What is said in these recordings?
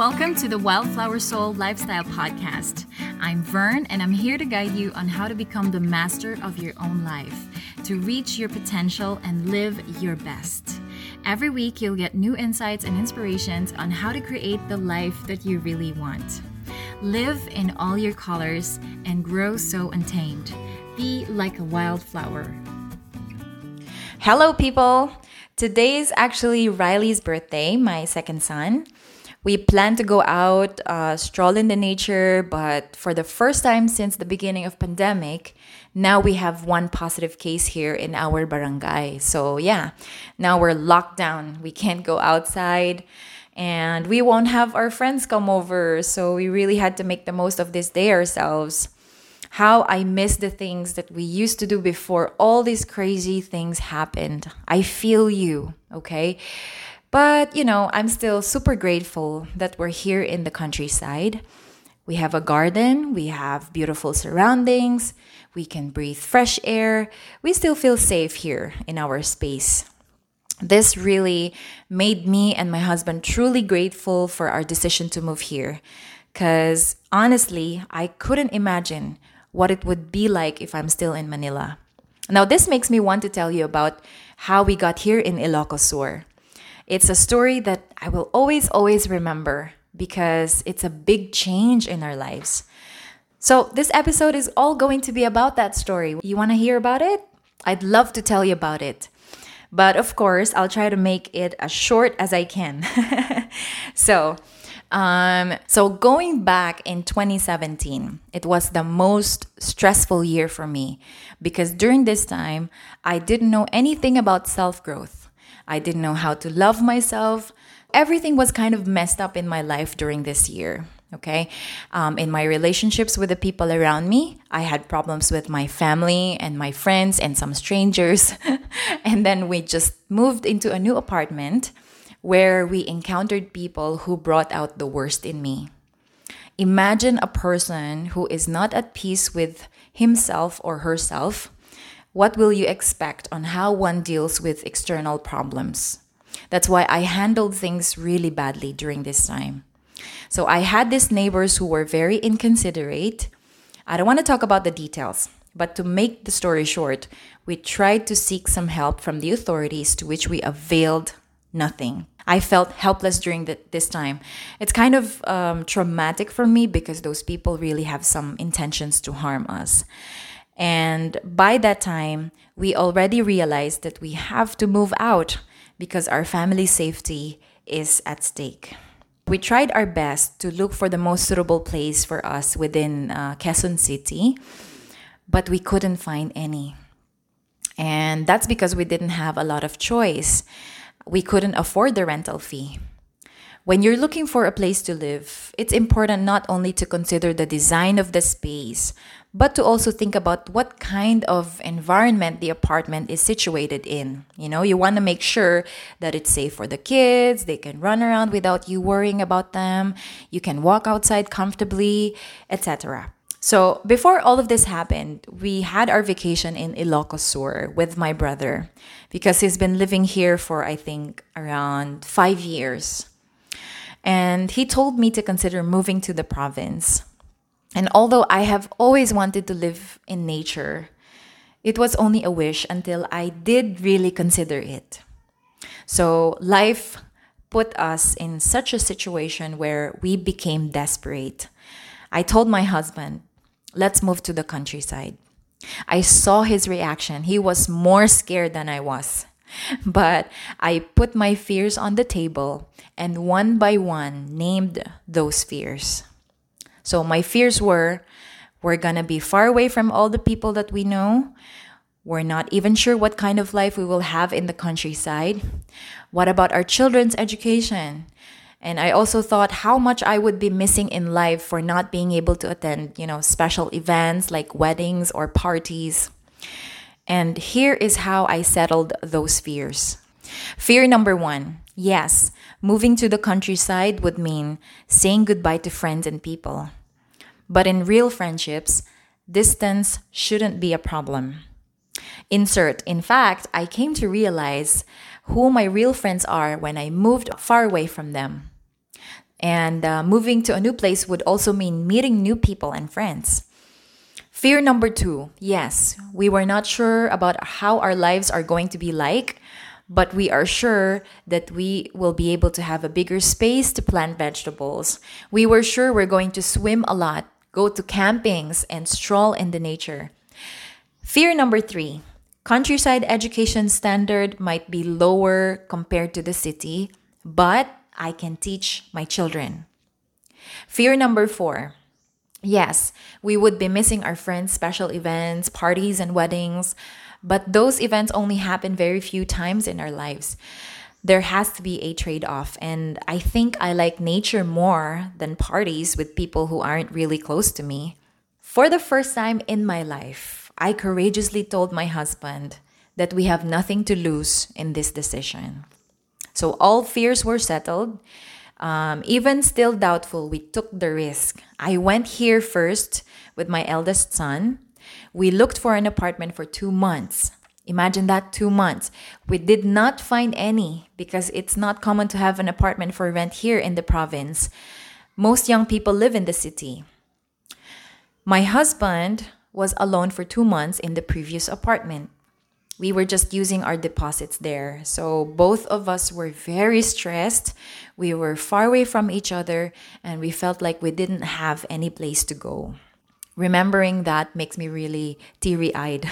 Welcome to the Wildflower Soul Lifestyle Podcast. I'm Vern, and I'm here to guide you on how to become the master of your own life, to reach your potential and live your best. Every week, you'll get new insights and inspirations on how to create the life that you really want. Live in all your colors and grow so untamed. Be like a wildflower. Hello, people! Today is actually Riley's birthday, my second son. We plan to go out, uh, stroll in the nature, but for the first time since the beginning of pandemic, now we have one positive case here in our barangay. So yeah, now we're locked down. We can't go outside and we won't have our friends come over. So we really had to make the most of this day ourselves. How I miss the things that we used to do before all these crazy things happened. I feel you, okay? But, you know, I'm still super grateful that we're here in the countryside. We have a garden, we have beautiful surroundings, we can breathe fresh air. We still feel safe here in our space. This really made me and my husband truly grateful for our decision to move here. Because honestly, I couldn't imagine what it would be like if I'm still in Manila. Now, this makes me want to tell you about how we got here in Ilocos Sur. It's a story that I will always, always remember because it's a big change in our lives. So, this episode is all going to be about that story. You want to hear about it? I'd love to tell you about it. But of course, I'll try to make it as short as I can. so, um, so going back in 2017, it was the most stressful year for me because during this time, I didn't know anything about self growth. I didn't know how to love myself. Everything was kind of messed up in my life during this year. Okay. Um, in my relationships with the people around me, I had problems with my family and my friends and some strangers. and then we just moved into a new apartment where we encountered people who brought out the worst in me. Imagine a person who is not at peace with himself or herself what will you expect on how one deals with external problems? That's why I handled things really badly during this time. So I had these neighbors who were very inconsiderate. I don't want to talk about the details, but to make the story short, we tried to seek some help from the authorities to which we availed nothing. I felt helpless during the, this time. It's kind of um, traumatic for me because those people really have some intentions to harm us. And by that time, we already realized that we have to move out because our family safety is at stake. We tried our best to look for the most suitable place for us within uh, Quezon City, but we couldn't find any. And that's because we didn't have a lot of choice. We couldn't afford the rental fee. When you're looking for a place to live, it's important not only to consider the design of the space, but to also think about what kind of environment the apartment is situated in. You know, you want to make sure that it's safe for the kids, they can run around without you worrying about them, you can walk outside comfortably, etc. So, before all of this happened, we had our vacation in Ilocos Sur with my brother because he's been living here for I think around 5 years. And he told me to consider moving to the province. And although I have always wanted to live in nature, it was only a wish until I did really consider it. So life put us in such a situation where we became desperate. I told my husband, let's move to the countryside. I saw his reaction. He was more scared than I was. But I put my fears on the table and one by one named those fears. So my fears were we're gonna be far away from all the people that we know. We're not even sure what kind of life we will have in the countryside. What about our children's education? And I also thought how much I would be missing in life for not being able to attend, you know, special events like weddings or parties. And here is how I settled those fears. Fear number one yes, moving to the countryside would mean saying goodbye to friends and people. But in real friendships, distance shouldn't be a problem. Insert, in fact, I came to realize who my real friends are when I moved far away from them. And uh, moving to a new place would also mean meeting new people and friends. Fear number two yes, we were not sure about how our lives are going to be like, but we are sure that we will be able to have a bigger space to plant vegetables. We were sure we're going to swim a lot, go to campings, and stroll in the nature. Fear number three countryside education standard might be lower compared to the city, but I can teach my children. Fear number four yes, we would be missing our friends' special events, parties, and weddings. But those events only happen very few times in our lives. There has to be a trade off. And I think I like nature more than parties with people who aren't really close to me. For the first time in my life, I courageously told my husband that we have nothing to lose in this decision. So all fears were settled. Um, even still doubtful, we took the risk. I went here first with my eldest son we looked for an apartment for two months. Imagine that two months. We did not find any because it's not common to have an apartment for rent here in the province. Most young people live in the city. My husband was alone for two months in the previous apartment. We were just using our deposits there. So both of us were very stressed. We were far away from each other and we felt like we didn't have any place to go remembering that makes me really teary eyed.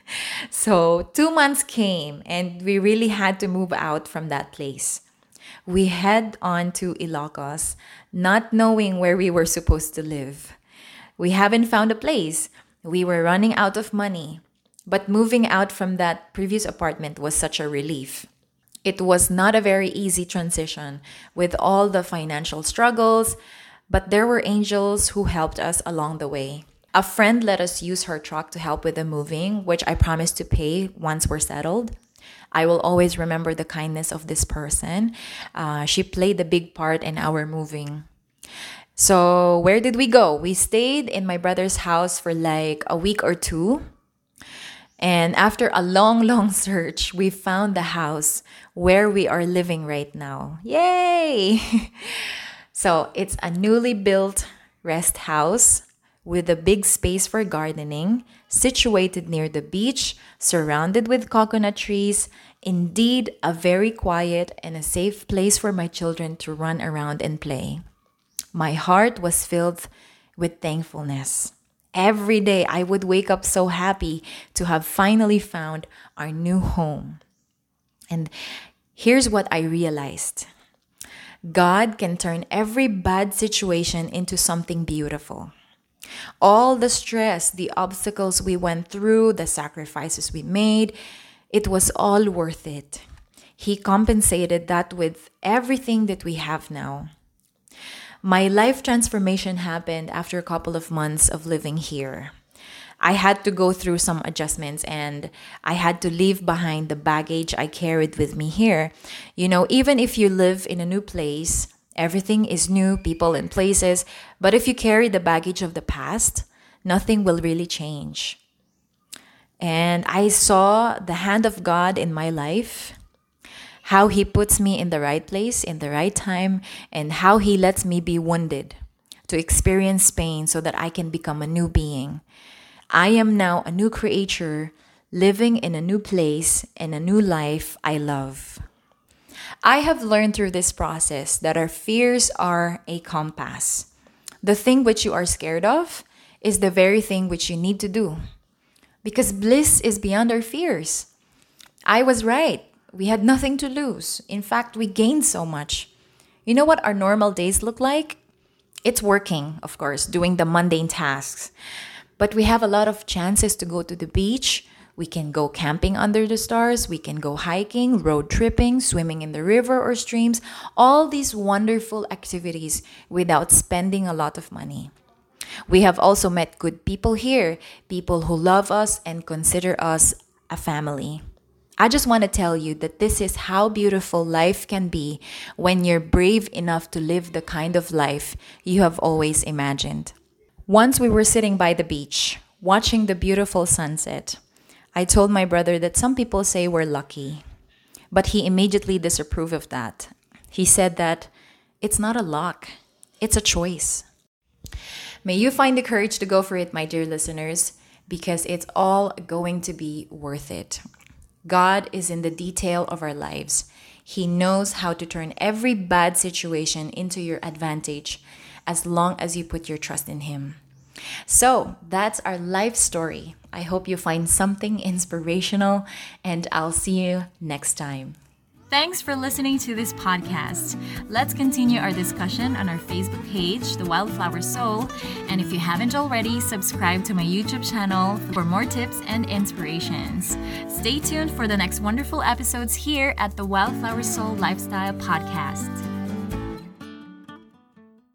so, two months came and we really had to move out from that place. We head on to Ilocos, not knowing where we were supposed to live. We haven't found a place. We were running out of money. But moving out from that previous apartment was such a relief. It was not a very easy transition with all the financial struggles, but there were angels who helped us along the way. A friend let us use her truck to help with the moving, which I promised to pay once we're settled. I will always remember the kindness of this person. Uh, she played a big part in our moving. So, where did we go? We stayed in my brother's house for like a week or two. And after a long, long search, we found the house where we are living right now. Yay! so, it's a newly built rest house with a big space for gardening, situated near the beach, surrounded with coconut trees. Indeed, a very quiet and a safe place for my children to run around and play. My heart was filled with thankfulness. Every day I would wake up so happy to have finally found our new home. And here's what I realized God can turn every bad situation into something beautiful. All the stress, the obstacles we went through, the sacrifices we made, it was all worth it. He compensated that with everything that we have now. My life transformation happened after a couple of months of living here. I had to go through some adjustments and I had to leave behind the baggage I carried with me here. You know, even if you live in a new place, Everything is new, people and places, but if you carry the baggage of the past, nothing will really change. And I saw the hand of God in my life, how He puts me in the right place, in the right time, and how He lets me be wounded to experience pain so that I can become a new being. I am now a new creature living in a new place and a new life I love. I have learned through this process that our fears are a compass. The thing which you are scared of is the very thing which you need to do. Because bliss is beyond our fears. I was right. We had nothing to lose. In fact, we gained so much. You know what our normal days look like? It's working, of course, doing the mundane tasks. But we have a lot of chances to go to the beach, we can go camping under the stars, we can go hiking, road tripping, swimming in the river or streams, all these wonderful activities without spending a lot of money. We have also met good people here, people who love us and consider us a family. I just want to tell you that this is how beautiful life can be when you're brave enough to live the kind of life you have always imagined. Once we were sitting by the beach, watching the beautiful sunset. I told my brother that some people say we're lucky, but he immediately disapproved of that. He said that it's not a luck, It's a choice. May you find the courage to go for it, my dear listeners, because it's all going to be worth it. God is in the detail of our lives. He knows how to turn every bad situation into your advantage as long as you put your trust in Him. So that's our life story. I hope you find something inspirational, and I'll see you next time. Thanks for listening to this podcast. Let's continue our discussion on our Facebook page, The Wildflower Soul. And if you haven't already, subscribe to my YouTube channel for more tips and inspirations. Stay tuned for the next wonderful episodes here at the Wildflower Soul Lifestyle Podcast.